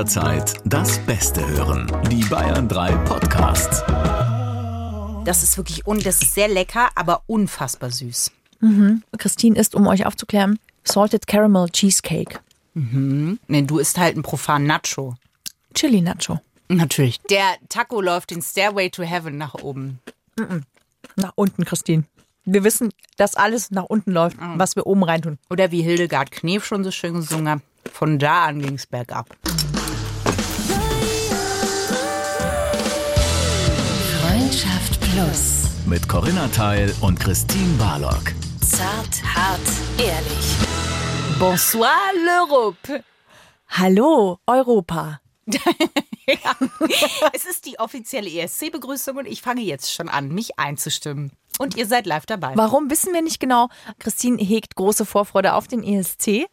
jederzeit das Beste hören. Die Bayern 3 Podcasts. Das ist wirklich, un das ist sehr lecker, aber unfassbar süß. Christine isst, um euch aufzuklären, Salted Caramel Cheesecake. Nee, du isst halt ein profan Nacho. Chili Nacho. Natürlich. Der Taco läuft den Stairway to Heaven nach oben. Nach unten, Christine. Wir wissen, dass alles nach unten läuft, was wir oben reintun. Oder wie Hildegard Knef schon so schön gesungen hat, von da an ging's bergab. Plus. Mit Corinna Teil und Christine Barlock. Zart, hart, ehrlich. Bonsoir l'Europe. Hallo, Europa. Es ist die offizielle ESC-Begrüßung und ich fange jetzt schon an, mich einzustimmen. Und ihr seid live dabei. Warum wissen wir nicht genau? Christine hegt große Vorfreude auf den ESC.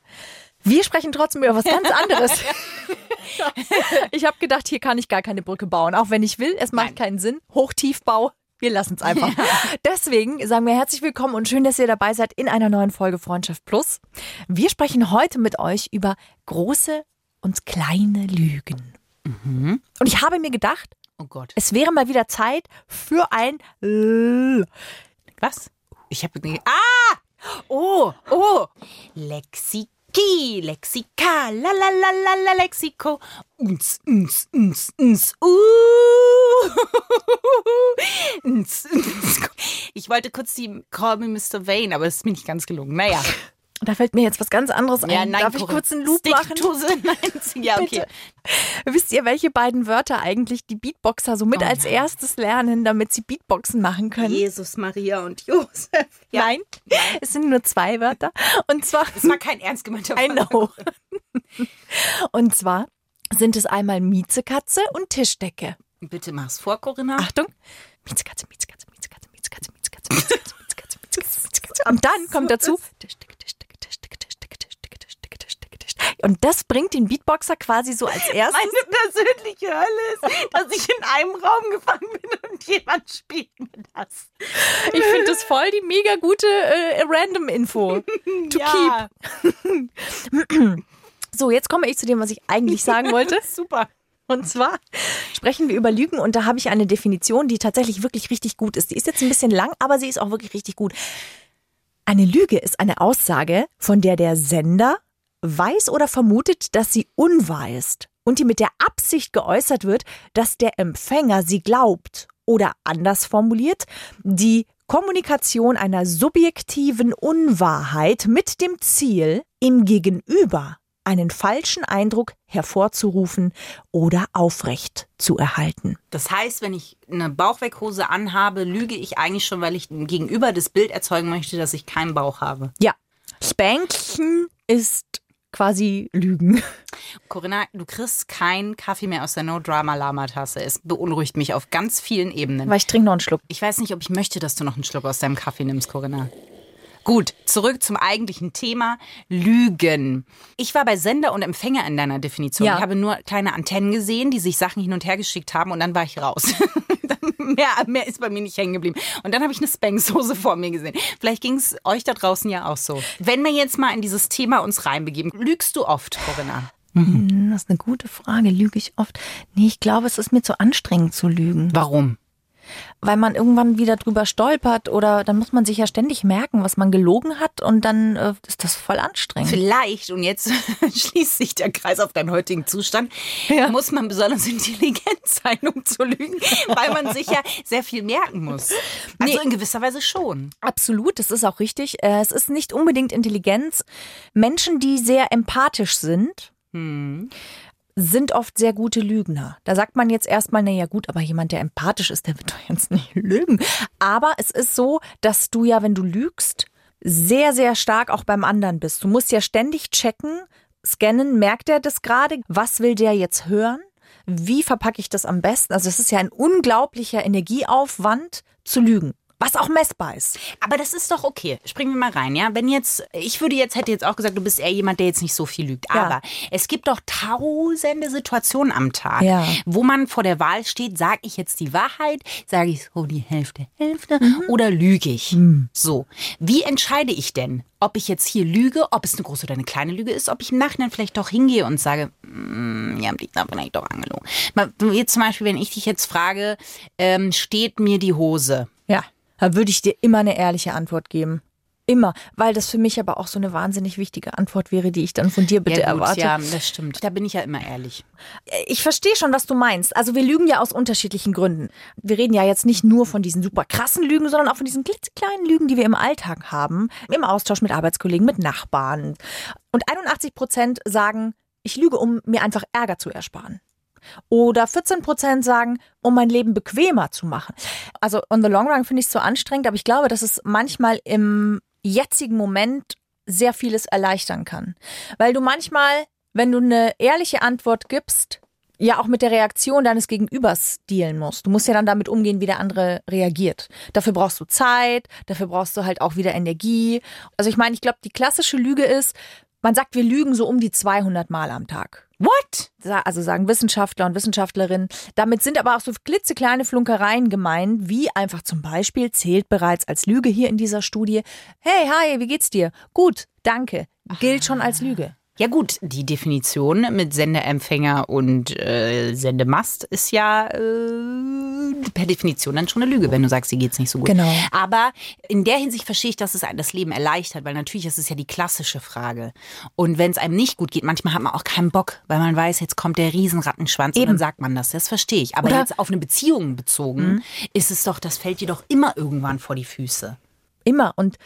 Wir sprechen trotzdem über was ganz anderes. ich habe gedacht, hier kann ich gar keine Brücke bauen, auch wenn ich will. Es macht Nein. keinen Sinn. Hochtiefbau. Wir lassen es einfach. Deswegen sagen wir herzlich willkommen und schön, dass ihr dabei seid in einer neuen Folge Freundschaft Plus. Wir sprechen heute mit euch über große und kleine Lügen. Und ich habe mir gedacht, Oh Gott. es wäre mal wieder Zeit für ein L. Was? Ich habe. Ah! Oh, oh! Lexiki, Lexika, la la la la la Lexiko. Uns, uns, uns, uns, uh. Uns, uns. Ich wollte kurz die Call Me Mr. Vane, aber das ist mir nicht ganz gelungen. Naja. Da fällt mir jetzt was ganz anderes ein. Ja, nein, Darf ich kurz einen Loop Stick machen? nines. Ja, okay. Bitte. Wisst ihr, welche beiden Wörter eigentlich die Beatboxer so mit Oh als nein. erstes lernen, damit sie Beatboxen machen können? Jesus, Maria und Josef. Ja. Nein, es sind nur zwei Wörter. Und zwar, Das war kein ernst gemeinter I know. Und zwar sind es einmal Miezekatze und Tischdecke. Bitte mach's vor, Corinna. Achtung. Miezekatze, Miezekatze, Miezekatze, Miezekatze, Miezekatze, Miezekatze, Miezekatze, Miezekatze, Miezekatze. Und dann kommt dazu Tischdecke, Tischdecke, Tischdecke, Tischdecke, Tischdecke, Tischdecke, Tischdecke. Und das bringt den Beatboxer quasi so als erstes. Meine persönliche Hölle ist, dass ich in einem Raum gefangen bin und jemand spielt mir das. Ich finde das voll die mega gute äh, Random-Info. To ja. keep. So, jetzt komme ich zu dem, was ich eigentlich sagen wollte. Super. Und zwar sprechen wir über Lügen und da habe ich eine Definition, die tatsächlich wirklich richtig gut ist. Die ist jetzt ein bisschen lang, aber sie ist auch wirklich richtig gut. Eine Lüge ist eine Aussage, von der der Sender weiß oder vermutet, dass sie unwahr ist und die mit der Absicht geäußert wird, dass der Empfänger sie glaubt oder anders formuliert, die Kommunikation einer subjektiven Unwahrheit mit dem Ziel, im Gegenüber einen falschen Eindruck hervorzurufen oder aufrecht zu erhalten. Das heißt, wenn ich eine Bauchweghose anhabe, lüge ich eigentlich schon, weil ich gegenüber das Bild erzeugen möchte, dass ich keinen Bauch habe. Ja, Spanken ist quasi Lügen. Corinna, du kriegst keinen Kaffee mehr aus der No-Drama-Lama-Tasse. Es beunruhigt mich auf ganz vielen Ebenen. Weil ich trinke noch einen Schluck. Ich weiß nicht, ob ich möchte, dass du noch einen Schluck aus deinem Kaffee nimmst, Corinna. Gut, zurück zum eigentlichen Thema Lügen. Ich war bei Sender und Empfänger in deiner Definition. Ja. Ich habe nur kleine Antennen gesehen, die sich Sachen hin und her geschickt haben und dann war ich raus. mehr, mehr ist bei mir nicht hängen geblieben. Und dann habe ich eine Spanx-Hose vor mir gesehen. Vielleicht ging es euch da draußen ja auch so. Wenn wir jetzt mal in dieses Thema uns reinbegeben, lügst du oft, Corinna? Hm, Das ist eine gute Frage. Lüge ich oft? Nee, ich glaube, es ist mir zu anstrengend zu lügen. Warum? Weil man irgendwann wieder drüber stolpert oder dann muss man sich ja ständig merken, was man gelogen hat und dann äh, ist das voll anstrengend. Vielleicht, und jetzt schließt sich der Kreis auf deinen heutigen Zustand, Ja. muss man besonders intelligent sein, um zu lügen, weil man sich ja sehr viel merken muss. Also Nee. in gewisser Weise schon. Absolut, das ist auch richtig. Äh, Es ist nicht unbedingt Intelligenz. Menschen, die sehr empathisch sind, sind oft sehr gute Lügner. Da sagt man jetzt erstmal, na ja gut, aber jemand, der empathisch ist, der wird doch jetzt nicht lügen. Aber es ist so, dass du ja, wenn du lügst, sehr, sehr stark auch beim anderen bist. Du musst ja ständig checken, scannen, merkt er das gerade? Was will der jetzt hören? Wie verpacke ich das am besten? Also es ist ja ein unglaublicher Energieaufwand zu lügen. Was auch messbar ist. Aber das ist doch okay. Springen wir mal rein, ja? Wenn jetzt, ich würde jetzt, hätte jetzt auch gesagt, du bist eher jemand, der jetzt nicht so viel lügt. Ja. Aber es gibt doch tausende Situationen am Tag, Ja. wo man vor der Wahl steht, sage ich jetzt die Wahrheit, sage ich so die Hälfte, Hälfte oder lüge ich? So. Wie entscheide ich denn, ob ich jetzt hier lüge, ob es eine große oder eine kleine Lüge ist, ob ich im Nachhinein vielleicht doch hingehe und sage, "Mm, ja, die haben vielleicht doch angelogen. Jetzt zum Beispiel, wenn ich dich jetzt frage, ähm, steht mir die Hose? Da würde ich dir immer eine ehrliche Antwort geben. Immer, weil das für mich aber auch so eine wahnsinnig wichtige Antwort wäre, die ich dann von dir bitte ja, gut, erwarte. ja, das stimmt. Da bin ich ja immer ehrlich. Ich verstehe schon, was du meinst. Also wir lügen ja aus unterschiedlichen Gründen. Wir reden ja jetzt nicht nur von diesen super krassen Lügen, sondern auch von diesen klitzekleinen Lügen, die wir im Alltag haben, im Austausch mit Arbeitskollegen, mit Nachbarn. Und 81 Prozent sagen, ich lüge, um mir einfach Ärger zu ersparen. Oder 14 Prozent sagen, um mein Leben bequemer zu machen. Also on the long run finde ich es so anstrengend, aber ich glaube, dass es manchmal im jetzigen Moment sehr vieles erleichtern kann. Weil du manchmal, wenn du eine ehrliche Antwort gibst, ja auch mit der Reaktion deines Gegenübers dealen musst. Du musst ja dann damit umgehen, wie der andere reagiert. Dafür brauchst du Zeit, dafür brauchst du halt auch wieder Energie. Also ich meine, ich glaube, die klassische Lüge ist, man sagt, wir lügen so um die 200 Mal am Tag. What? Also sagen Wissenschaftler und Wissenschaftlerinnen. Damit sind aber auch so klitzekleine Flunkereien gemeint, wie einfach zum Beispiel zählt bereits als Lüge hier in dieser Studie. Hey, hi, wie geht's dir? Gut, danke. Gilt schon als Lüge. Ja gut, die Definition mit Sendeempfänger und äh, Sendemast ist ja äh, per Definition dann schon eine Lüge, wenn du sagst, dir geht's nicht so gut. Genau. Aber in der Hinsicht verstehe ich, dass es einem das Leben erleichtert, weil natürlich ist es ja die klassische Frage. Und wenn es einem nicht gut geht, manchmal hat man auch keinen Bock, weil man weiß, jetzt kommt der Riesenrattenschwanz und dann sagt man das. Das verstehe ich. Aber Oder- jetzt auf eine Beziehung bezogen, ist es doch, das fällt dir doch immer irgendwann vor die Füße. Immer. Und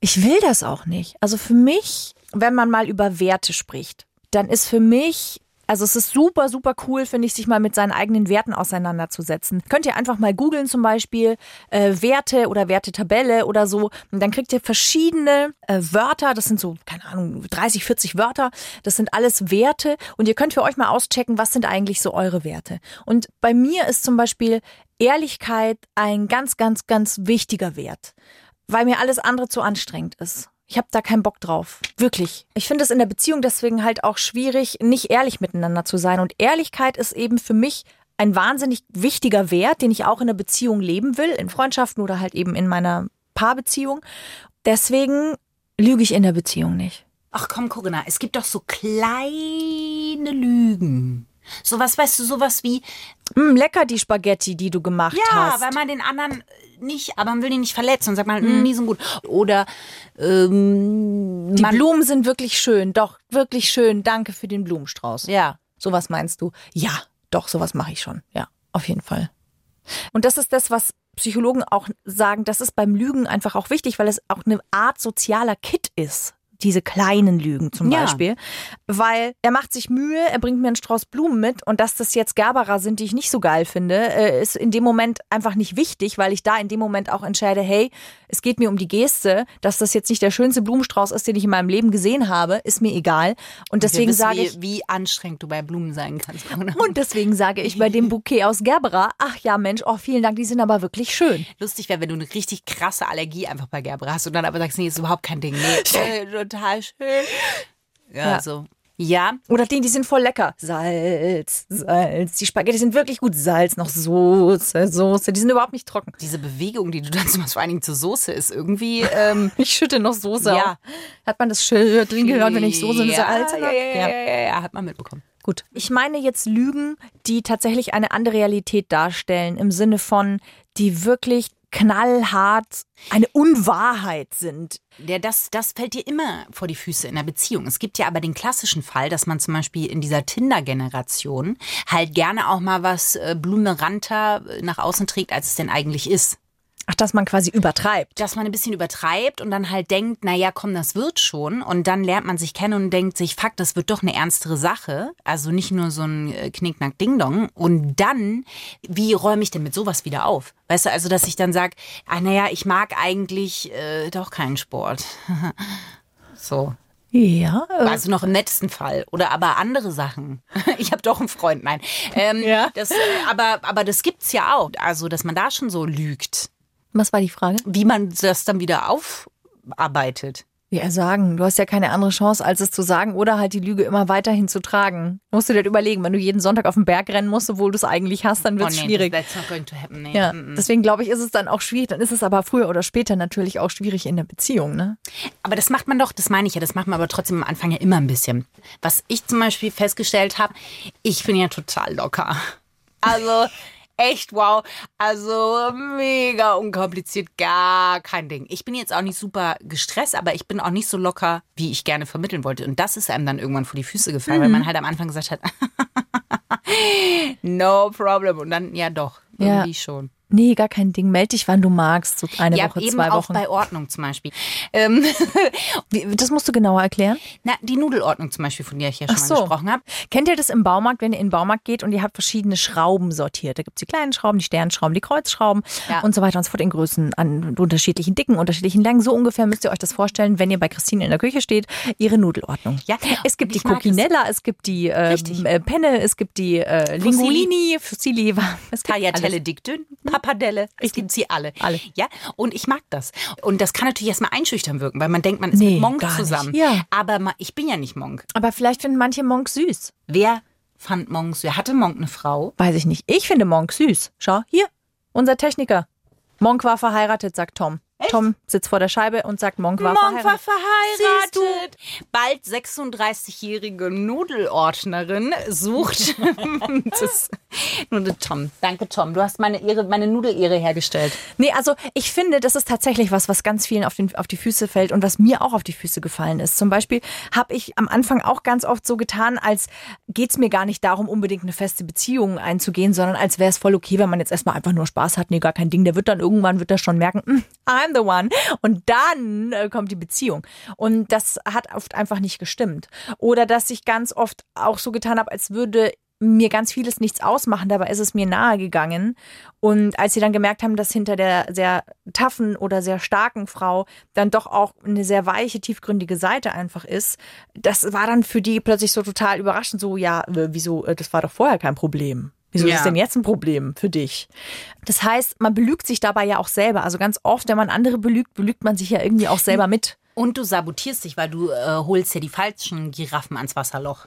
ich will das auch nicht. Also für mich, wenn man mal über Werte spricht, dann ist für mich, also es ist super, super cool, finde ich, sich mal mit seinen eigenen Werten auseinanderzusetzen. Könnt ihr einfach mal googeln zum Beispiel äh, Werte oder Wertetabelle oder so. Und dann kriegt ihr verschiedene äh, Wörter. Das sind so, keine Ahnung, 30, 40 Wörter. Das sind alles Werte. Und ihr könnt für euch mal auschecken, was sind eigentlich so eure Werte. Und bei mir ist zum Beispiel Ehrlichkeit ein ganz, ganz, ganz wichtiger Wert weil mir alles andere zu anstrengend ist. Ich habe da keinen Bock drauf. Wirklich. Ich finde es in der Beziehung deswegen halt auch schwierig, nicht ehrlich miteinander zu sein. Und Ehrlichkeit ist eben für mich ein wahnsinnig wichtiger Wert, den ich auch in einer Beziehung leben will, in Freundschaften oder halt eben in meiner Paarbeziehung. Deswegen lüge ich in der Beziehung nicht. Ach komm, Corinna, es gibt doch so kleine Lügen. Sowas, weißt du, sowas wie, Mm, lecker die Spaghetti, die du gemacht Ja, hast. weil man den anderen nicht, aber man will ihn nicht verletzen und sagt man, mhm. die sind gut. Oder ähm, die Blumen sind wirklich schön. Doch, wirklich schön. Danke für den Blumenstrauß. ja. Sowas meinst du? Ja, doch, sowas mache ich schon. Ja, auf jeden Fall. Und das ist das, was Psychologen auch sagen, das ist beim Lügen einfach auch wichtig, weil es auch eine Art sozialer Kit ist. Diese kleinen Lügen zum Ja. Beispiel. Weil er macht sich Mühe, er bringt mir einen Strauß Blumen mit und dass das jetzt Gerberer sind, die ich nicht so geil finde, äh, ist in dem Moment einfach nicht wichtig, weil ich da in dem Moment auch entscheide, hey, es geht mir um die Geste, dass das jetzt nicht der schönste Blumenstrauß ist, den ich in meinem Leben gesehen habe, ist mir egal. Und deswegen sage wie, ich, wie anstrengend du bei Blumen sein kannst. Corinna. und deswegen sage ich bei dem Bouquet aus Gerbera, ach ja Mensch, oh vielen Dank, die sind aber wirklich schön. Lustig wäre, wenn du eine richtig krasse Allergie einfach bei Gerber hast und dann aber sagst, nee, ist überhaupt kein Ding. Nee, äh, total schön. Ja, Ja. so. Ja, Oder die, die sind voll lecker. Salz, Salz. Die Spaghetti sind wirklich gut. Salz, noch Soße, Soße. Die sind überhaupt nicht trocken. diese Bewegung, die du dazu machst, vor allen Dingen zur Soße, ist irgendwie. Ähm, Ich schütte noch Soße Ja. auf. Hat man das Schütteln gehört, wenn ich Soße und ja, Salz ja, ja, ja, ja, ja, hat man mitbekommen. Gut. Ich meine jetzt Lügen, die tatsächlich eine andere Realität darstellen, im Sinne von, die wirklich knallhart eine Unwahrheit sind. Ja, das, das fällt dir immer vor die Füße in der Beziehung. Es gibt ja aber den klassischen Fall, dass man zum Beispiel in dieser Tinder-Generation halt gerne auch mal was äh, blumeranter nach außen trägt, als es denn eigentlich ist. Ach, dass man quasi übertreibt. Dass man ein bisschen übertreibt und dann halt denkt, na ja, komm, das wird schon. Und dann lernt man sich kennen und denkt sich, fuck, das wird doch eine ernstere Sache. Also nicht nur so ein äh, Knickknack-Ding-Dong. Und dann, wie räume ich denn mit sowas wieder auf? Weißt du, also, dass ich dann sage, ah, naja, ich mag eigentlich äh, doch keinen Sport. so. Ja. äh, Also noch im nettesten Fall. Oder aber andere Sachen. Ich habe doch einen Freund, nein. Ähm, Ja. das, äh, aber, aber das gibt's ja auch. Also, dass man da schon so lügt. Was war die Frage? Wie man das dann wieder aufarbeitet. Ja, sagen. Du hast ja keine andere Chance, als es zu sagen oder halt die Lüge immer weiterhin zu tragen. Musst du dir überlegen, wenn du jeden Sonntag auf den Berg rennen musst, obwohl du es eigentlich hast, dann wird es oh, nee, schwierig. That's not going to happen. Nee. Ja, deswegen glaube ich, ist es dann auch schwierig. Dann ist es aber früher oder später natürlich auch schwierig in der Beziehung, ne? Aber das macht man doch, das meine ich ja, das macht man aber trotzdem am Anfang ja immer ein bisschen. Was ich zum Beispiel festgestellt habe, ich bin ja total locker. Also echt wow. Also mega unkompliziert, gar kein Ding. Ich bin jetzt auch nicht super gestresst, aber ich bin auch nicht so locker, wie ich gerne vermitteln wollte. Und das ist einem dann irgendwann vor die Füße gefallen, weil Mhm. man halt am Anfang gesagt hat, no problem. Und dann, ja doch, Ja. irgendwie schon. Nee, gar kein Ding. Meld dich, wann du magst. So eine ja, Woche, eben zwei auch Wochen. bei Ordnung zum Beispiel. Ähm, Das musst du genauer erklären. na, die Nudelordnung zum Beispiel, von der ich ja schon Ach mal so. gesprochen habe. Kennt ihr das im Baumarkt, wenn ihr in den Baumarkt geht und ihr habt verschiedene Schrauben sortiert? Da gibt's die kleinen Schrauben, die Sternschrauben, die Kreuzschrauben Ja. und so weiter und so fort in Größen, an unterschiedlichen Dicken, unterschiedlichen Längen. So ungefähr müsst ihr euch das vorstellen, wenn ihr bei Christine in der Küche steht, ihre Nudelordnung. Ja, Es gibt die Coquinella, es gibt die äh, Richtig. äh, Penne, es gibt die äh, Linguini, Fusilli, es gibt Tagliatelle dick dünn, Pappardelle, es gibt sie alle. Alle. Ja, und ich mag das. Und das kann natürlich erstmal einschüchtern wirken, weil man denkt, man ist Nee, mit Monk gar nicht. zusammen. Ja. Aber ich bin ja nicht Monk. Aber vielleicht finden manche Monk süß. Wer fand Monk süß? Hatte Monk eine Frau? Weiß ich nicht. Ich finde Monk süß. Schau, hier, unser Techniker. Monk war verheiratet, sagt Tom. Tom sitzt vor der Scheibe und sagt, Monk war Monk war verheiratet. verheiratet. Bald 36-jährige Nudelordnerin sucht. das der Tom. Danke, Tom. Du hast meine Ehre, meine Nudelehre hergestellt. Nee, also ich finde, das ist tatsächlich was, was ganz vielen auf, den, auf die Füße fällt und was mir auch auf die Füße gefallen ist. Zum Beispiel habe ich am Anfang auch ganz oft so getan, als geht's mir gar nicht darum, unbedingt eine feste Beziehung einzugehen, sondern als wäre es voll okay, wenn man jetzt erstmal einfach nur Spaß hat. Nee, gar kein Ding. Der wird dann irgendwann, wird er schon merken, "Mm, I'm the one. Und dann äh, kommt die Beziehung. Und das hat oft einfach nicht gestimmt. Oder dass ich ganz oft auch so getan habe, als würde mir ganz vieles nichts ausmachen, dabei ist es mir nahe gegangen. Und als sie dann gemerkt haben, dass hinter der sehr taffen oder sehr starken Frau dann doch auch eine sehr weiche, tiefgründige Seite einfach ist, das war dann für die plötzlich so total überraschend, so, ja, wieso, äh, das war doch vorher kein Problem. Wieso ist Ja. es denn jetzt ein Problem für dich? Das heißt, man belügt sich dabei ja auch selber. Also ganz oft, wenn man andere belügt, belügt man sich ja irgendwie auch selber mit. Und du sabotierst dich, weil du äh, holst ja die falschen Giraffen ans Wasserloch.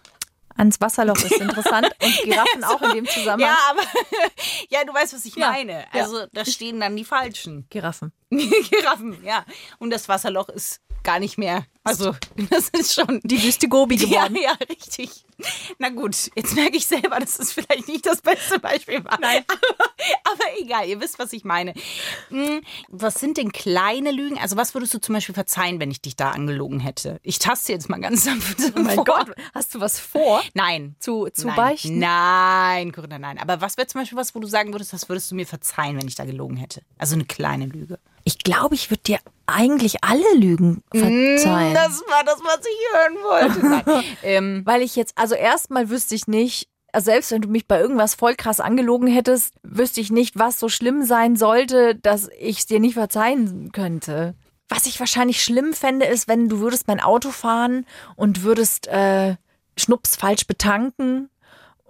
Ans Wasserloch ist interessant und Giraffen auch in dem Zusammenhang. Ja, aber ja, du weißt, was ich Ja, meine. ja. Also da stehen dann die falschen Giraffen. Giraffen, ja. Und das Wasserloch ist gar nicht mehr. Also das ist schon Die Wüste Gobi geworden. Ja, ja, richtig. Na gut, jetzt merke ich selber, dass es vielleicht nicht das beste Beispiel war. Nein. Aber, aber egal, ihr wisst, was ich meine. Hm, Was sind denn kleine Lügen? Also was würdest du zum Beispiel verzeihen, wenn ich dich da angelogen hätte? Ich taste jetzt mal ganz sanft Oh mein vor. Gott, hast du was vor? Nein. Zu, zu nein. beichten? Nein, Corinna, nein. Aber was wäre zum Beispiel was, wo du sagen würdest, das würdest du mir verzeihen, wenn ich da gelogen hätte? Also eine kleine Lüge. Ich glaube, ich würde dir eigentlich alle Lügen verzeihen. Das war das, was ich hören wollte. Ähm, Weil ich jetzt, also erstmal wüsste ich nicht, also selbst wenn du mich bei irgendwas voll krass angelogen hättest, wüsste ich nicht, was so schlimm sein sollte, dass ich es dir nicht verzeihen könnte. Was ich wahrscheinlich schlimm fände, ist, wenn du würdest mein Auto fahren und würdest äh, Schnups falsch betanken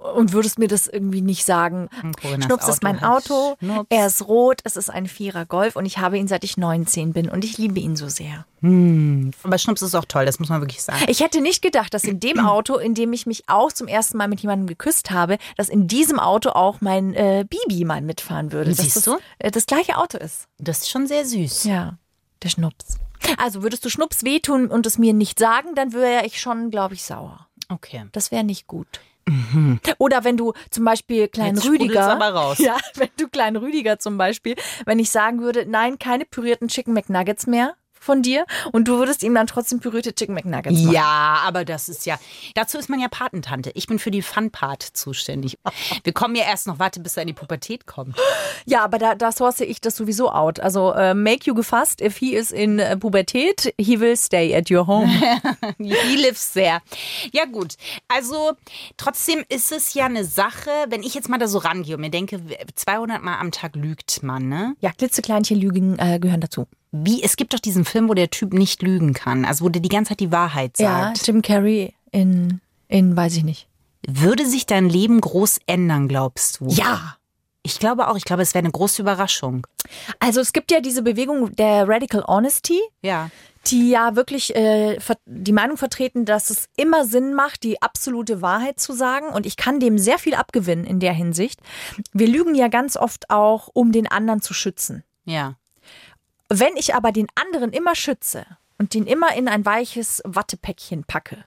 und würdest mir das irgendwie nicht sagen. Corinnas Schnups ist mein Auto, Schnups. er ist rot, es ist ein Vierer Golf und ich habe ihn seit ich 19 bin und ich liebe ihn so sehr. aber Schnups ist auch toll, das muss man wirklich sagen. Ich hätte nicht gedacht, dass in dem Auto, in dem ich mich auch zum ersten Mal mit jemandem geküsst habe, dass in diesem Auto auch mein äh, Bibi mal mitfahren würde. Siehst das, du? äh, das gleiche Auto ist. Das ist schon sehr süß. Ja, der Schnups. Also würdest du Schnups wehtun und es mir nicht sagen, dann wäre ich schon, glaube ich, sauer. Okay. Das wäre nicht gut. Oder wenn du zum Beispiel Klein Jetzt Rüdiger, aber raus. ja, wenn du Klein Rüdiger zum Beispiel, wenn ich sagen würde, nein, keine pürierten Chicken McNuggets mehr von dir und du würdest ihm dann trotzdem pürierte Chicken McNuggets machen. Ja, aber das ist ja. Dazu ist man ja Patentante. Ich bin für die Fun-Part zuständig. Wir kommen ja erst noch, warte, bis er in die Pubertät kommt. Ja, aber da, da source ich das sowieso out. Also äh, make you gefasst, if he is in äh, Pubertät, he will stay at your home. He lives there. Ja, gut. Also, trotzdem ist es ja eine Sache, wenn ich jetzt mal da so rangehe und mir denke, 200 Mal am Tag lügt man, ne? ja, klitzekleinchen Lügen äh, gehören dazu. Wie, es gibt doch diesen Film, wo der Typ nicht lügen kann. Also, wo der die ganze Zeit die Wahrheit Ja, sagt. Jim Carrey in, in weiß ich nicht. Würde sich dein Leben groß ändern, glaubst du? Ja. Ich glaube auch, ich glaube, es wäre eine große Überraschung. Also es gibt ja diese Bewegung der Radical Honesty, Ja. die ja wirklich äh, die Meinung vertreten, dass es immer Sinn macht, die absolute Wahrheit zu sagen. Und ich kann dem sehr viel abgewinnen in der Hinsicht. Wir lügen ja ganz oft auch, um den anderen zu schützen. Ja. Wenn ich aber den anderen immer schütze und den immer in ein weiches Wattepäckchen packe,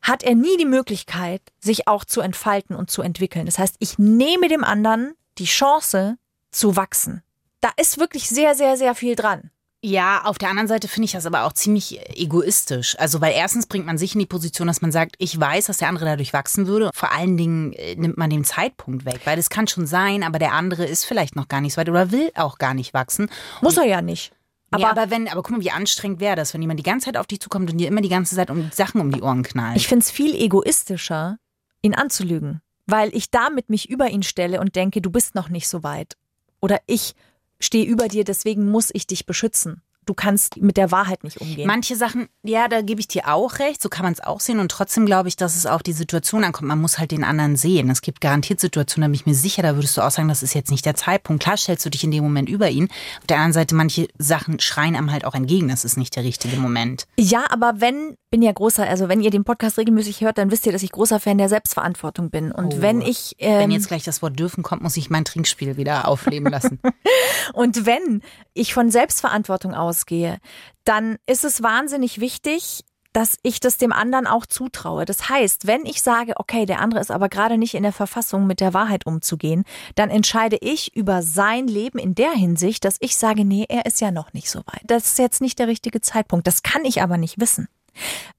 hat er nie die Möglichkeit, sich auch zu entfalten und zu entwickeln. Das heißt, ich nehme dem anderen die Chance zu wachsen. Da ist wirklich sehr, sehr, sehr viel dran. Ja, auf der anderen Seite finde ich das aber auch ziemlich egoistisch. Also, weil erstens bringt man sich in die Position, dass man sagt, ich weiß, dass der andere dadurch wachsen würde. Vor allen Dingen äh, nimmt man den Zeitpunkt weg, weil das kann schon sein, aber der andere ist vielleicht noch gar nicht so weit oder will auch gar nicht wachsen. Muss er ja nicht. Aber, Aber ja, aber wenn, aber guck mal, wie anstrengend wäre das, wenn jemand die ganze Zeit auf dich zukommt und dir immer die ganze Zeit um Sachen um die Ohren knallt. ich finde es viel egoistischer, ihn anzulügen, weil ich damit mich über ihn stelle und denke, du bist noch nicht so weit. Oder ich stehe über dir, deswegen muss ich dich beschützen. Du kannst mit der Wahrheit nicht umgehen. Manche Sachen, ja, da gebe ich dir auch recht, so kann man es auch sehen. Und trotzdem glaube ich, dass es auf die Situation ankommt. Man muss halt den anderen sehen. Es gibt garantiert Situationen, da bin ich mir sicher, da würdest du auch sagen, das ist jetzt nicht der Zeitpunkt. Klar stellst du dich in dem Moment über ihn. Auf der anderen Seite, manche Sachen schreien einem halt auch entgegen, das ist nicht der richtige Moment. Ja, aber wenn, bin ja großer, also wenn ihr den Podcast regelmäßig hört, dann wisst ihr, dass ich großer Fan der Selbstverantwortung bin. Und Oh. wenn ich, ähm, Wenn jetzt gleich das Wort dürfen kommt, muss ich mein Trinkspiel wieder aufleben lassen. und wenn ich von Selbstverantwortung ausgehe, dann ist es wahnsinnig wichtig, dass ich das dem anderen auch zutraue. Das heißt, wenn ich sage, okay, der andere ist aber gerade nicht in der Verfassung, mit der Wahrheit umzugehen, dann entscheide ich über sein Leben in der Hinsicht, dass ich sage, nee, er ist ja noch nicht so weit. Das ist jetzt nicht der richtige Zeitpunkt. Das kann ich aber nicht wissen.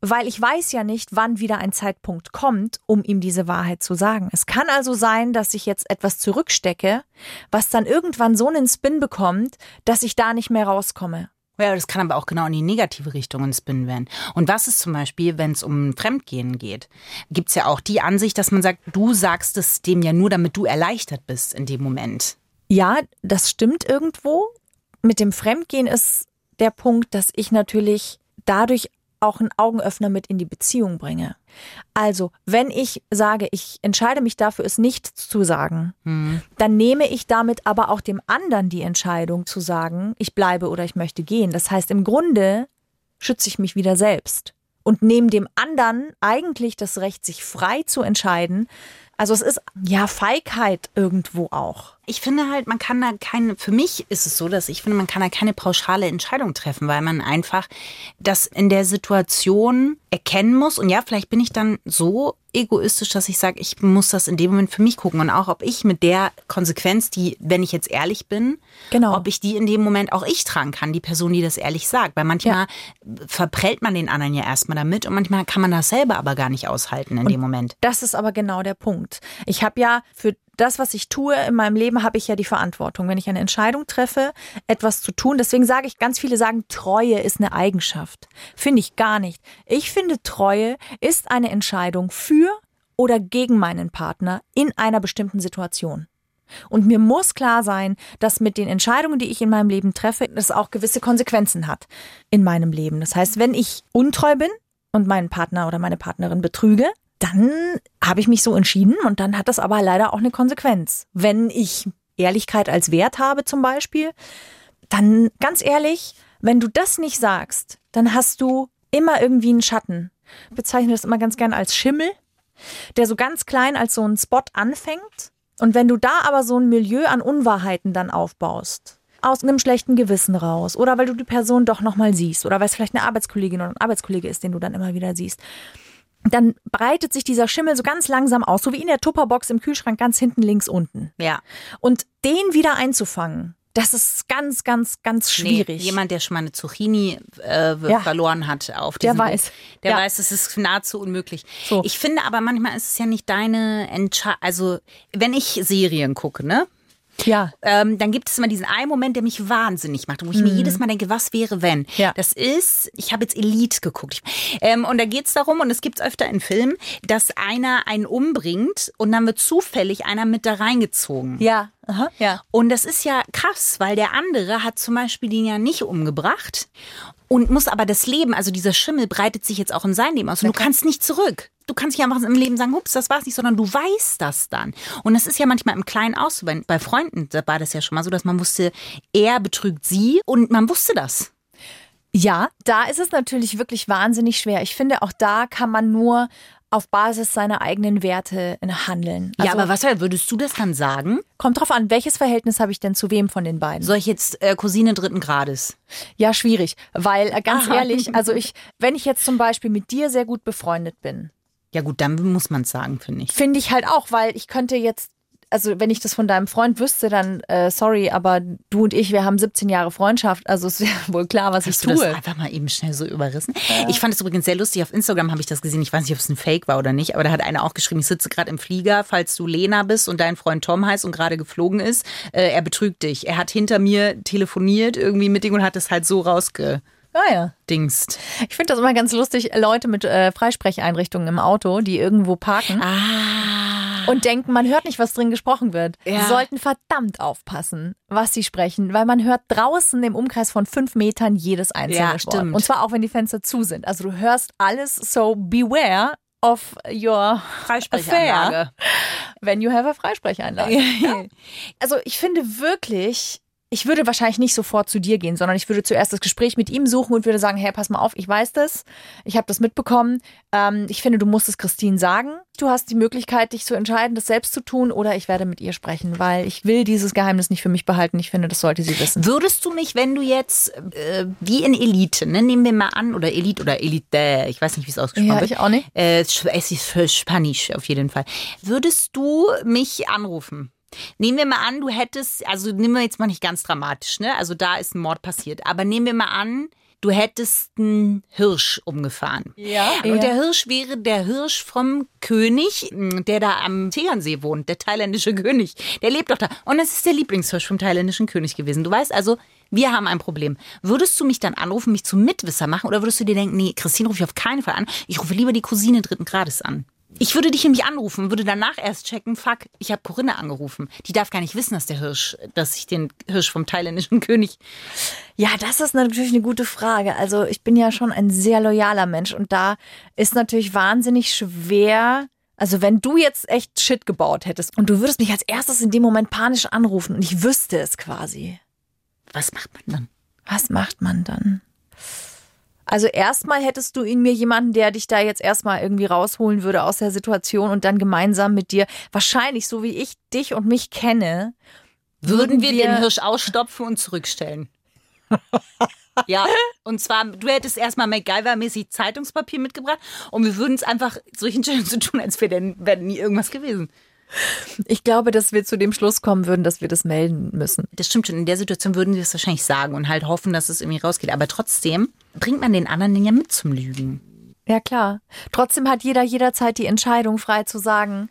Weil ich weiß ja nicht, wann wieder ein Zeitpunkt kommt, um ihm diese Wahrheit zu sagen. Es kann also sein, dass ich jetzt etwas zurückstecke, was dann irgendwann so einen Spin bekommt, dass ich da nicht mehr rauskomme. Ja, das kann aber auch genau in die negative Richtung ins Spinnen werden. Und was ist zum Beispiel, wenn es um Fremdgehen geht? Gibt es ja auch die Ansicht, dass man sagt, du sagst es dem ja nur, damit du erleichtert bist in dem Moment. Ja, das stimmt irgendwo. Mit dem Fremdgehen ist der Punkt, dass ich natürlich dadurch auch einen Augenöffner mit in die Beziehung bringe. Also, wenn ich sage, ich entscheide mich dafür, es nicht zu sagen, dann nehme ich damit aber auch dem anderen die Entscheidung zu sagen, ich bleibe oder ich möchte gehen. Das heißt, im Grunde schütze ich mich wieder selbst und nehme dem anderen eigentlich das Recht, sich frei zu entscheiden. Also es ist ja Feigheit irgendwo auch. Ich finde halt, man kann da keine, für mich ist es so, dass ich finde, man kann da keine pauschale Entscheidung treffen, weil man einfach das in der Situation erkennen muss. Und ja, vielleicht bin ich dann so egoistisch, dass ich sage, ich muss das in dem Moment für mich gucken. Und auch, ob ich mit der Konsequenz, die, wenn ich jetzt ehrlich bin, Genau. ob ich die in dem Moment auch ich tragen kann, die Person, die das ehrlich sagt. Weil manchmal verprellt man den anderen ja erstmal damit und manchmal kann man das selber aber gar nicht aushalten in dem Moment. Das ist aber genau der Punkt. Ich habe ja für das, was ich tue in meinem Leben, habe ich ja die Verantwortung. Wenn ich eine Entscheidung treffe, etwas zu tun, deswegen sage ich, ganz viele sagen, Treue ist eine Eigenschaft. Finde ich gar nicht. Ich finde, Treue ist eine Entscheidung für oder gegen meinen Partner in einer bestimmten Situation. Und mir muss klar sein, dass mit den Entscheidungen, die ich in meinem Leben treffe, es auch gewisse Konsequenzen hat in meinem Leben. Das heißt, wenn ich untreu bin und meinen Partner oder meine Partnerin betrüge, dann habe ich mich so entschieden und dann hat das aber leider auch eine Konsequenz. Wenn ich Ehrlichkeit als Wert habe zum Beispiel, dann ganz ehrlich, wenn du das nicht sagst, dann hast du immer irgendwie einen Schatten. Ich bezeichne das immer ganz gern als Schimmel, der so ganz klein als so ein Spot anfängt. Und wenn du da aber so ein Milieu an Unwahrheiten dann aufbaust, aus einem schlechten Gewissen raus oder weil du die Person doch nochmal siehst oder weil es vielleicht eine Arbeitskollegin oder ein Arbeitskollege ist, den du dann immer wieder siehst, dann breitet sich dieser Schimmel so ganz langsam aus, so wie in der Tupperbox im Kühlschrank ganz hinten links unten. Ja. Und den wieder einzufangen, das ist ganz, ganz, ganz schwierig. Nee, jemand, der schon mal eine Zucchini äh, Ja. verloren hat auf Der diesem weiß. Der Ja. weiß, es ist nahezu unmöglich. So. Ich finde aber manchmal ist es ja nicht deine Entscheidung. Also, wenn ich Serien gucke, ne? Ja. Ähm, dann gibt es immer diesen einen Moment, der mich wahnsinnig macht, wo ich mir jedes Mal denke, was wäre, wenn? Mhm. Ja. Das ist, ich habe jetzt Elite geguckt. Ähm, und da geht es darum, und es gibt es öfter in Filmen, dass einer einen umbringt und dann wird zufällig einer mit da reingezogen. Ja. Aha. Ja. Und das ist ja krass, weil der andere hat zum Beispiel den ja nicht umgebracht und muss aber das Leben, also dieser Schimmel breitet sich jetzt auch in sein Leben aus und du kannst nicht zurück. Du kannst nicht einfach im Leben sagen, hups, das war's nicht, sondern du weißt das dann. Und das ist ja manchmal im Kleinen auch so. Bei, bei Freunden da war das ja schon mal so, dass man wusste, er betrügt sie und man wusste das. Ja, da ist es natürlich wirklich wahnsinnig schwer. Ich finde, auch da kann man nur auf Basis seiner eigenen Werte handeln. ja, aber was würdest du das dann sagen? Kommt drauf an, welches Verhältnis habe ich denn zu wem von den beiden? Soll ich jetzt äh, Cousine dritten Grades? Ja, schwierig, weil äh, ganz Aha. ehrlich, also ich, wenn ich jetzt zum Beispiel mit dir sehr gut befreundet bin, Ja gut, dann muss man es sagen, finde ich. finde ich halt auch, weil ich könnte jetzt, also wenn ich das von deinem Freund wüsste, dann äh, sorry, aber du und ich, wir haben 17 Jahre Freundschaft, also es wäre wohl klar, was Hast ich du tue. das einfach mal eben schnell so überrissen? Ich fand es übrigens sehr lustig. Auf Instagram habe ich das gesehen. Ich weiß nicht, ob es ein Fake war oder nicht, aber da hat einer auch geschrieben, ich sitze gerade im Flieger, falls du Lena bist und dein Freund Tom heißt und gerade geflogen ist. Äh, er betrügt dich. Er hat hinter mir telefoniert irgendwie mit Ding und hat es halt so rausgedingst. Ah ja. Ich finde das immer ganz lustig, Leute mit äh, Freisprecheinrichtungen im Auto, die irgendwo parken Ah. und denken, man hört nicht, was drin gesprochen wird. Ja. Sollten verdammt aufpassen, was sie sprechen, weil man hört draußen im Umkreis von fünf Metern jedes einzelne Ja, Wort. stimmt. Und zwar auch, wenn die Fenster zu sind. Also du hörst alles, so beware of your Freisprechanlage. affair when you have a Freisprecheinlage. Ja. Also ich finde wirklich, ich würde wahrscheinlich nicht sofort zu dir gehen, sondern ich würde zuerst das Gespräch mit ihm suchen und würde sagen, hey, pass mal auf, ich weiß das, ich habe das mitbekommen. Ähm, ich finde, du musst es Christine sagen. Du hast die Möglichkeit, dich zu entscheiden, das selbst zu tun oder ich werde mit ihr sprechen, weil ich will dieses Geheimnis nicht für mich behalten. Ich finde, das sollte sie wissen. Würdest du mich, wenn du jetzt äh, wie in Elite, ne, nehmen wir mal an, oder Elite oder Elite, ich weiß nicht, wie es ausgesprochen Ja, wird. ich auch nicht. Äh, es ist für Spanisch auf jeden Fall. Würdest du mich anrufen? Nehmen wir mal an, du hättest, also nehmen wir jetzt mal nicht ganz dramatisch, ne? Also da ist ein Mord passiert. Aber nehmen wir mal an, du hättest einen Hirsch umgefahren. Ja. Und der Hirsch wäre der Hirsch vom König, der da am Tegernsee wohnt, der thailändische König. Der lebt doch da. Und es ist der Lieblingshirsch vom thailändischen König gewesen. Du weißt also, wir haben ein Problem. Würdest du mich dann anrufen, mich zum Mitwisser machen? Oder würdest du dir denken, nee, Christine rufe ich auf keinen Fall an. Ich rufe lieber die Cousine dritten Grades an. Ich würde dich nämlich anrufen, würde danach erst checken, fuck, ich habe Corinna angerufen. Die darf gar nicht wissen, dass der Hirsch, dass ich den Hirsch vom thailändischen König Ja, das ist natürlich eine gute Frage. Also ich bin ja schon ein sehr loyaler Mensch und da ist natürlich wahnsinnig schwer. Also wenn du jetzt echt Shit gebaut hättest und du würdest mich als erstes in dem Moment panisch anrufen und ich wüsste es quasi. Was macht man dann? Was macht man dann? Also erstmal hättest du in mir jemanden, der dich da jetzt erstmal irgendwie rausholen würde aus der Situation und dann gemeinsam mit dir, wahrscheinlich so wie ich dich und mich kenne, würden wir, wir- den Hirsch ausstopfen und zurückstellen. ja, und zwar, du hättest erstmal MacGyver-mäßig Zeitungspapier mitgebracht und wir würden es einfach solchen Stellen so tun, als wäre denn wäre nie irgendwas gewesen. Ich glaube, dass wir zu dem Schluss kommen würden, dass wir das melden müssen. Das stimmt schon. In der Situation würden wir es wahrscheinlich sagen und halt hoffen, dass es irgendwie rausgeht. Aber trotzdem bringt man den anderen den ja mit zum Lügen. Ja, klar. Trotzdem hat jeder jederzeit die Entscheidung frei zu sagen,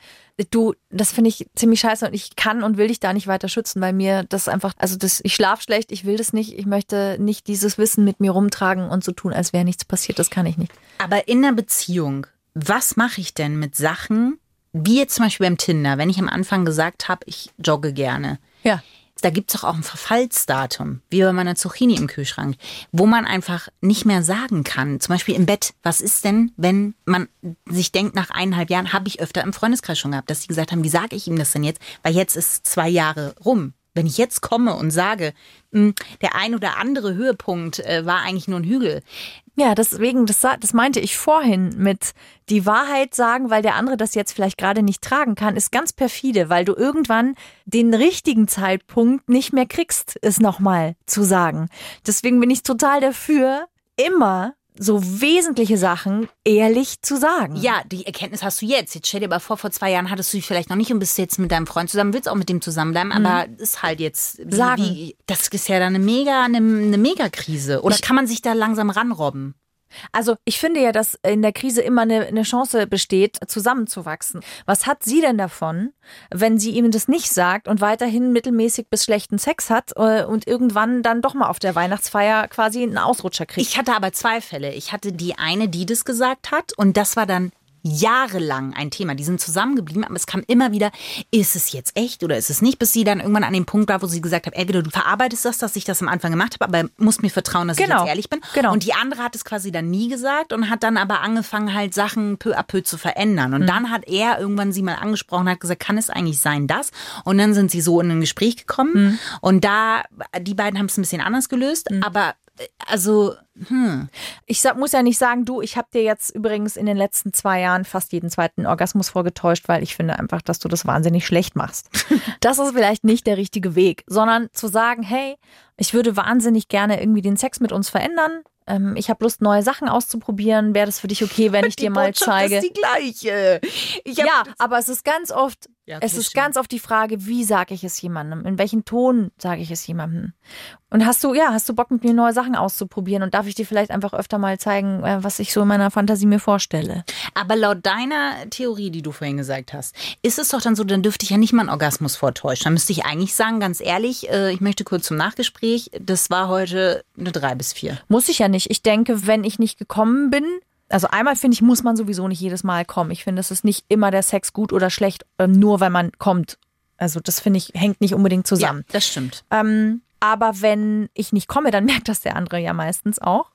du, das finde ich ziemlich scheiße und ich kann und will dich da nicht weiter schützen, weil mir das einfach, also das, ich schlaf schlecht, ich will das nicht, ich möchte nicht dieses Wissen mit mir rumtragen und so tun, als wäre nichts passiert, das kann ich nicht. Aber in einer Beziehung, was mache ich denn mit Sachen, wie jetzt zum Beispiel beim Tinder, wenn ich am Anfang gesagt habe, ich jogge gerne. Ja. Da gibt es doch auch ein Verfallsdatum, wie bei meiner Zucchini im Kühlschrank, wo man einfach nicht mehr sagen kann. Zum Beispiel im Bett. Was ist denn, wenn man sich denkt, nach eineinhalb Jahren, habe ich öfter im Freundeskreis schon gehabt, dass sie gesagt haben, wie sage ich ihm das denn jetzt? Weil jetzt ist zwei Jahre rum. Wenn ich jetzt komme und sage, "Hm, der ein oder andere Höhepunkt äh, war eigentlich nur ein Hügel, Ja, deswegen, das, das meinte ich vorhin mit die Wahrheit sagen, weil der andere das jetzt vielleicht gerade nicht tragen kann, ist ganz perfide, weil du irgendwann den richtigen Zeitpunkt nicht mehr kriegst, es nochmal zu sagen. Deswegen bin ich total dafür, immer so wesentliche Sachen ehrlich zu sagen. Ja, die Erkenntnis hast du jetzt. Jetzt stell dir aber vor, vor zwei Jahren hattest du dich vielleicht noch nicht und bist jetzt mit deinem Freund zusammen, willst auch mit dem zusammenbleiben, aber ist halt jetzt Sagen. Wie, das ist ja dann eine mega, eine, eine Megakrise. Oder kann man sich da langsam ranrobben? Also ich finde ja, dass in der Krise immer eine, eine Chance besteht, zusammenzuwachsen. Was hat sie denn davon, wenn sie ihm das nicht sagt und weiterhin mittelmäßig bis schlechten Sex hat äh, und irgendwann dann doch mal auf der Weihnachtsfeier quasi einen Ausrutscher kriegt? Ich hatte aber zwei Fälle. Ich hatte die eine, die das gesagt hat und das war dann jahrelang ein Thema. Die sind zusammengeblieben, aber es kam immer wieder, ist es jetzt echt oder ist es nicht, bis sie dann irgendwann an dem Punkt war, wo sie gesagt hat, entweder du verarbeitest das, dass ich das am Anfang gemacht habe, aber musst mir vertrauen, dass ich Genau. jetzt ehrlich bin. Genau. Und die andere hat es quasi dann nie gesagt und hat dann aber angefangen, halt Sachen peu à peu zu verändern. Und dann hat er irgendwann sie mal angesprochen, hat gesagt, kann es eigentlich sein, das? Und dann sind sie so in ein Gespräch gekommen. Und da, die beiden haben es ein bisschen anders gelöst, aber also, Ich sag, muss ja nicht sagen, du, ich habe dir jetzt übrigens in den letzten zwei Jahren fast jeden zweiten Orgasmus vorgetäuscht, weil ich finde einfach, dass du das wahnsinnig schlecht machst. Das ist vielleicht nicht der richtige Weg, sondern zu sagen, hey, ich würde wahnsinnig gerne irgendwie den Sex mit uns verändern. Ähm, ich habe Lust, neue Sachen auszuprobieren. Wäre das für dich okay, wenn ich dir mal zeige? ist die gleiche. Ja, aber es ist ganz oft, Ja, es ist ganz oft die Frage, wie sage ich es jemandem? In welchem Ton sage ich es jemandem? Und hast du, ja, hast du Bock mit mir neue Sachen auszuprobieren und darf ich dir vielleicht einfach öfter mal zeigen, äh, was ich so in meiner Fantasie mir vorstelle? Aber laut deiner Theorie, die du vorhin gesagt hast, ist es doch dann so, dann dürfte ich ja nicht mal einen Orgasmus vortäuschen. Dann müsste ich eigentlich sagen, ganz ehrlich, äh, ich möchte kurz zum Nachgespräch, das war heute eine drei bis vier. Muss ich ja nicht. Ich denke, wenn ich nicht gekommen bin, also einmal finde ich, muss man sowieso nicht jedes Mal kommen. Ich finde, es ist nicht immer der Sex gut oder schlecht, ähm, nur weil man kommt. Also das finde ich, hängt nicht unbedingt zusammen. Ja, das stimmt. Ähm, aber wenn ich nicht komme, dann merkt das der andere ja meistens auch.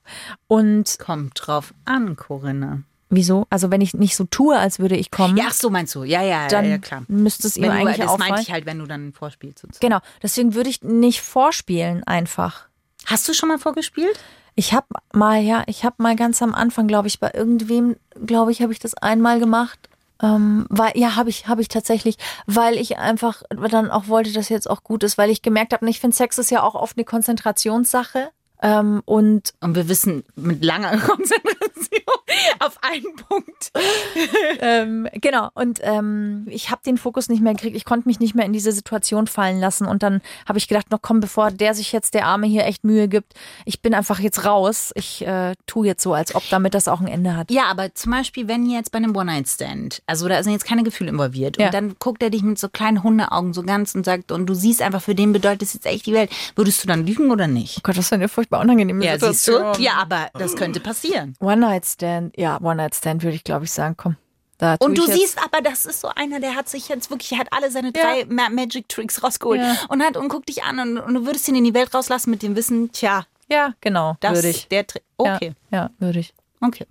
Und Kommt drauf an, Corinna. wieso? Also wenn ich nicht so tue, als würde ich kommen, Ja, ach so meinst du. Ja, ja, dann ja, klar. müsste es ihm Wenn du, eigentlich das auffallen. meinte ich halt, wenn du dann vorspielst. Sozusagen. Genau, deswegen würde ich nicht vorspielen einfach. Hast du schon mal vorgespielt? Ich habe mal, ja, ich habe mal ganz am Anfang, glaube ich, bei irgendwem, glaube ich, habe ich das einmal gemacht. Ähm, weil, ja, habe ich, habe ich tatsächlich, weil ich einfach dann auch wollte, dass jetzt auch gut ist, weil ich gemerkt habe, ich finde, Sex ist ja auch oft eine Konzentrationssache. Ähm, und Und wir wissen mit langer Konzentration auf einen Punkt. ähm, genau, und ähm, ich habe den Fokus nicht mehr gekriegt. Ich konnte mich nicht mehr in diese Situation fallen lassen. Und dann habe ich gedacht, noch komm, bevor der sich jetzt der Arme hier echt Mühe gibt, ich bin einfach jetzt raus. Ich äh, tu jetzt so, als ob damit das auch ein Ende hat. Ja, aber zum Beispiel, wenn jetzt bei einem One-Night-Stand, also da sind jetzt keine Gefühle involviert Ja. und dann guckt er dich mit so kleinen Hundeaugen so ganz und sagt, und du siehst einfach, für den bedeutet es jetzt echt die Welt. Würdest du dann lügen oder nicht? Oh Gott, das ist eine furchtbar unangenehme Ja, siehst du? Situation. Ja, aber das könnte passieren. One-Night-Stand, ja, One-Night-Stand würde ich, glaube ich, sagen, komm. Da Und du siehst aber, das ist so einer, der hat sich jetzt wirklich, hat alle seine drei Ma Magic Tricks rausgeholt Ja. und hat und guckt dich an und, und du würdest ihn in die Welt rauslassen mit dem Wissen, tja, Ja, genau, das würde ich. der. Okay, Ja, ja würde ich. okay.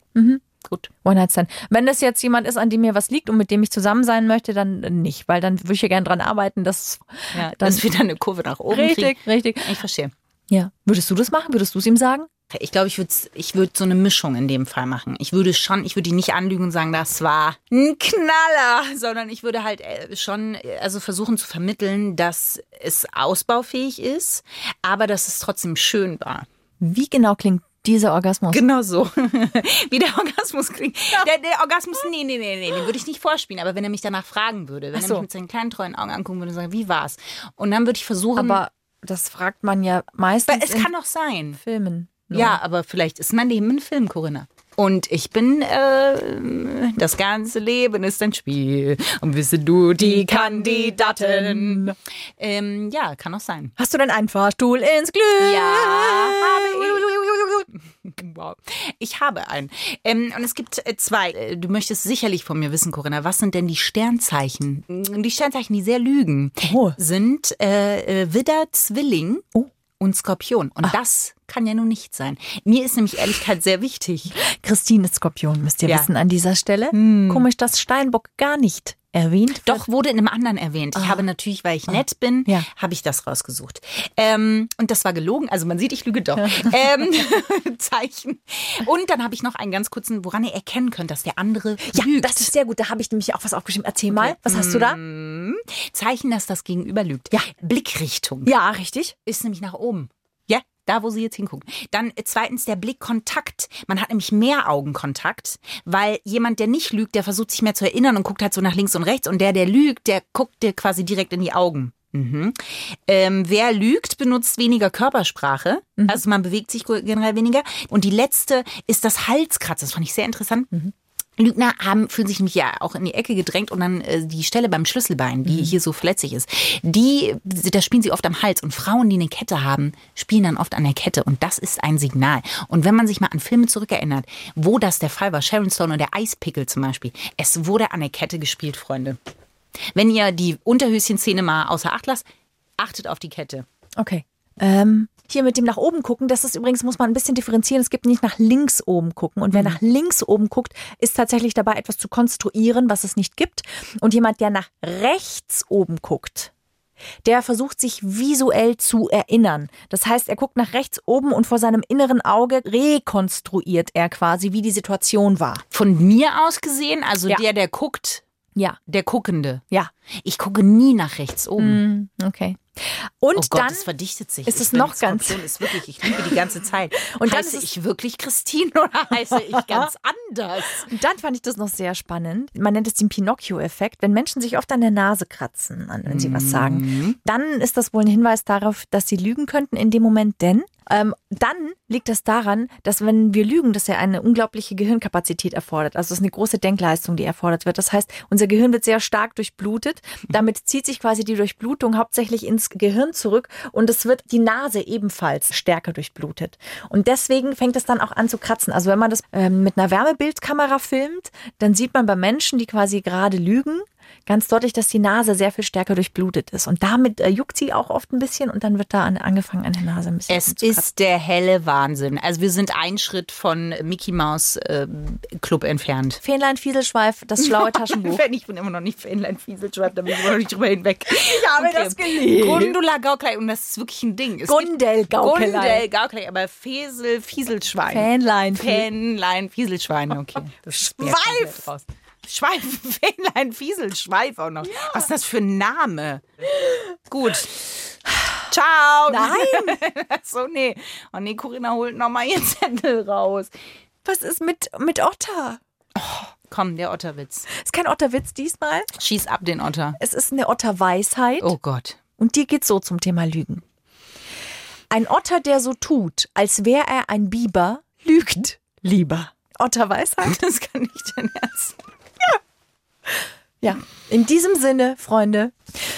Gut. One-Night-Stand. Wenn das jetzt jemand ist, an dem mir was liegt und mit dem ich zusammen sein möchte, dann nicht, weil dann würde ich ja gerne dran arbeiten, dass Ja, dann dass wir dann eine Kurve nach oben richtig, kriegen. richtig. Ich verstehe. Ja. Würdest du das machen? Würdest du es ihm sagen? Ich glaube, ich würde ich würd so eine Mischung in dem Fall machen. Ich würde schon, ich würde ihn nicht anlügen und sagen, das war ein Knaller, sondern ich würde halt äh, schon, äh, also versuchen zu vermitteln, dass es ausbaufähig ist, aber dass es trotzdem schön war. Wie genau klingt dieser Orgasmus? Genau so. Wie der Orgasmus klingt. Der, der Orgasmus, nee, nee, nee, nee, den würde ich nicht vorspielen. Aber wenn er mich danach fragen würde, wenn Ach er so. mich mit seinen kleinen treuen Augen angucken würde und sagen, wie war's? Und dann würde ich versuchen, Aber das fragt man ja meistens weil es in kann doch sein. Filmen. Nur. Ja, aber vielleicht ist mein Leben ein Film, Corinna. Und ich bin, äh, das ganze Leben ist ein Spiel. Und wisse du die Kandidaten. Ähm, ja, kann auch sein. Hast du denn einen Fahrstuhl ins Glück? Ja, habe ich. Wow. Ich habe einen. Ähm, und es gibt äh, zwei. Äh, Du möchtest sicherlich von mir wissen, Corinna, was sind denn die Sternzeichen? Die Sternzeichen, die sehr lügen, Oh. sind äh, äh, Widder, Zwilling Oh. Und Skorpion. Und das kann ja nun nicht sein. Mir ist nämlich Ehrlichkeit sehr wichtig. Christine Skorpion, müsst ihr Ja. Hm. wissen an dieser Stelle. Komisch, dass Steinbock gar nicht erwähnt Doch, wurde in einem anderen erwähnt. Ich habe natürlich, weil ich nett bin, Ja. habe ich das rausgesucht. Ähm, und das war gelogen. Also man sieht, ich lüge doch. ähm, Zeichen. Und dann habe ich noch einen ganz kurzen, woran ihr erkennen könnt, dass der andere Ja, lügt. das ist sehr gut. Da habe ich nämlich auch was aufgeschrieben. Erzähl mal, was hast du da? Zeichen, dass das Gegenüber lügt. Ja. Blickrichtung Ja, richtig. ist nämlich nach oben. Da, wo sie jetzt hingucken. Dann äh, zweitens der Blickkontakt. Man hat nämlich mehr Augenkontakt, weil jemand, der nicht lügt, der versucht sich mehr zu erinnern und guckt halt so nach links und rechts. Und der, der lügt, der guckt dir quasi direkt in die Augen. Mhm. Ähm, wer lügt, benutzt weniger Körpersprache. Also man bewegt sich generell weniger. Und die letzte ist das Halskratzen. Das fand ich sehr interessant. Lügner haben, fühlen sich nämlich ja auch in die Ecke gedrängt und dann äh, die Stelle beim Schlüsselbein, die hier so verletzlich ist, die, da spielen sie oft am Hals und Frauen, die eine Kette haben, spielen dann oft an der Kette und das ist ein Signal. Und wenn man sich mal an Filme zurückerinnert, wo das der Fall war, Sharon Stone und der Eispickel zum Beispiel, es wurde an der Kette gespielt, Freunde. Wenn ihr die Unterhöschen-Szene mal außer Acht lasst, achtet auf die Kette. Okay. Ähm, hier mit dem nach oben gucken, das ist übrigens, muss man ein bisschen differenzieren. Es gibt nicht nach links oben gucken. Und wer nach links oben guckt, ist tatsächlich dabei, etwas zu konstruieren, was es nicht gibt. Und jemand, der nach rechts oben guckt, der versucht sich visuell zu erinnern. Das heißt, er guckt nach rechts oben und vor seinem inneren Auge rekonstruiert er quasi, wie die Situation war. Von mir aus gesehen, also Ja. der, der guckt, Ja, der Guckende. ja. Ich gucke nie nach rechts oben. Okay. Und Oh Gott, dann das verdichtet sich. ist Ich es noch ganz- Skorpion ist wirklich, ich lüge die ganze Zeit. Und dann heiße es- ich wirklich Christine oder heiße ich ganz anders? Und dann fand ich das noch sehr spannend. Man nennt es den Pinocchio-Effekt. Wenn Menschen sich oft an der Nase kratzen, wenn sie was sagen, dann ist das wohl ein Hinweis darauf, dass sie lügen könnten in dem Moment. Denn ähm, dann liegt es daran, dass wenn wir lügen, dass ja eine unglaubliche Gehirnkapazität erfordert. Also es ist eine große Denkleistung, die erfordert wird. Das heißt, unser Gehirn wird sehr stark durchblutet. Damit zieht sich quasi die Durchblutung hauptsächlich ins Gehirn zurück und es wird die Nase ebenfalls stärker durchblutet. Und deswegen fängt es dann auch an zu kratzen. Also wenn man das ähm, mit einer Wärmebildkamera filmt, dann sieht man bei Menschen, die quasi gerade lügen, ganz deutlich, dass die Nase sehr viel stärker durchblutet ist. Und damit äh, juckt sie auch oft ein bisschen und dann wird da an, angefangen, an der Nase ein bisschen Es ist der helle Wahnsinn. Also wir sind einen Schritt von Mickey Mouse äh, Club entfernt. Fähnlein Fieselschweif, das schlaue Taschenbuch. Ich bin immer noch nicht Fähnlein Fieselschweif, da bin ich immer noch nicht drüber hinweg. Ich habe das geliebt. Gundula Gauklei, und das ist wirklich ein Ding. Es Gundel Gaukelei. Gundel Gauklei, aber Fesel Fieselschwein. Fähnlein. Fähnlein Fieselschwein, okay. Das Schweif. Schweif, Fähnlein, Fiesel, Schweif auch noch. Was ist das für ein Name? Gut. Ciao. Nein. so, nee. Oh nee, Corinna holt nochmal ihren Zettel raus. Was ist mit, mit Otter? Komm, der Otterwitz. Ist kein Otterwitz diesmal. Schieß ab den Otter. Es ist eine Otterweisheit. Oh Gott. Und die geht so zum Thema Lügen. Ein Otter, der so tut, als wäre er ein Biber, lügt lieber. Otterweisheit? Das kann nicht dein Ernst. Ja. In diesem Sinne, Freunde,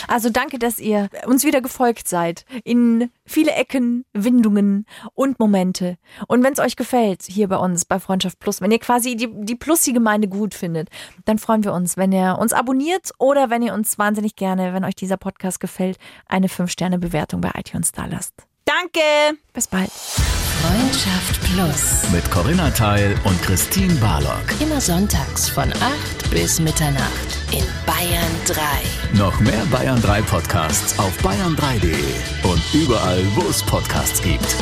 also danke, dass ihr uns wieder gefolgt seid in viele Ecken, Windungen und Momente. Und wenn es euch gefällt, hier bei uns bei Freundschaft Plus, wenn ihr quasi die, die Plus-Gemeinde gut findet, dann freuen wir uns, wenn ihr uns abonniert oder wenn ihr uns wahnsinnig gerne, wenn euch dieser Podcast gefällt, eine 5-Sterne-Bewertung bei iTunes da lasst. Danke. Bis bald. Freundschaft Plus. Mit Corinna Teil und Christine Barlock. Immer sonntags von 8 bis Mitternacht in Bayern 3. Noch mehr Bayern 3 Podcasts auf bayern3.de und überall, wo es Podcasts gibt.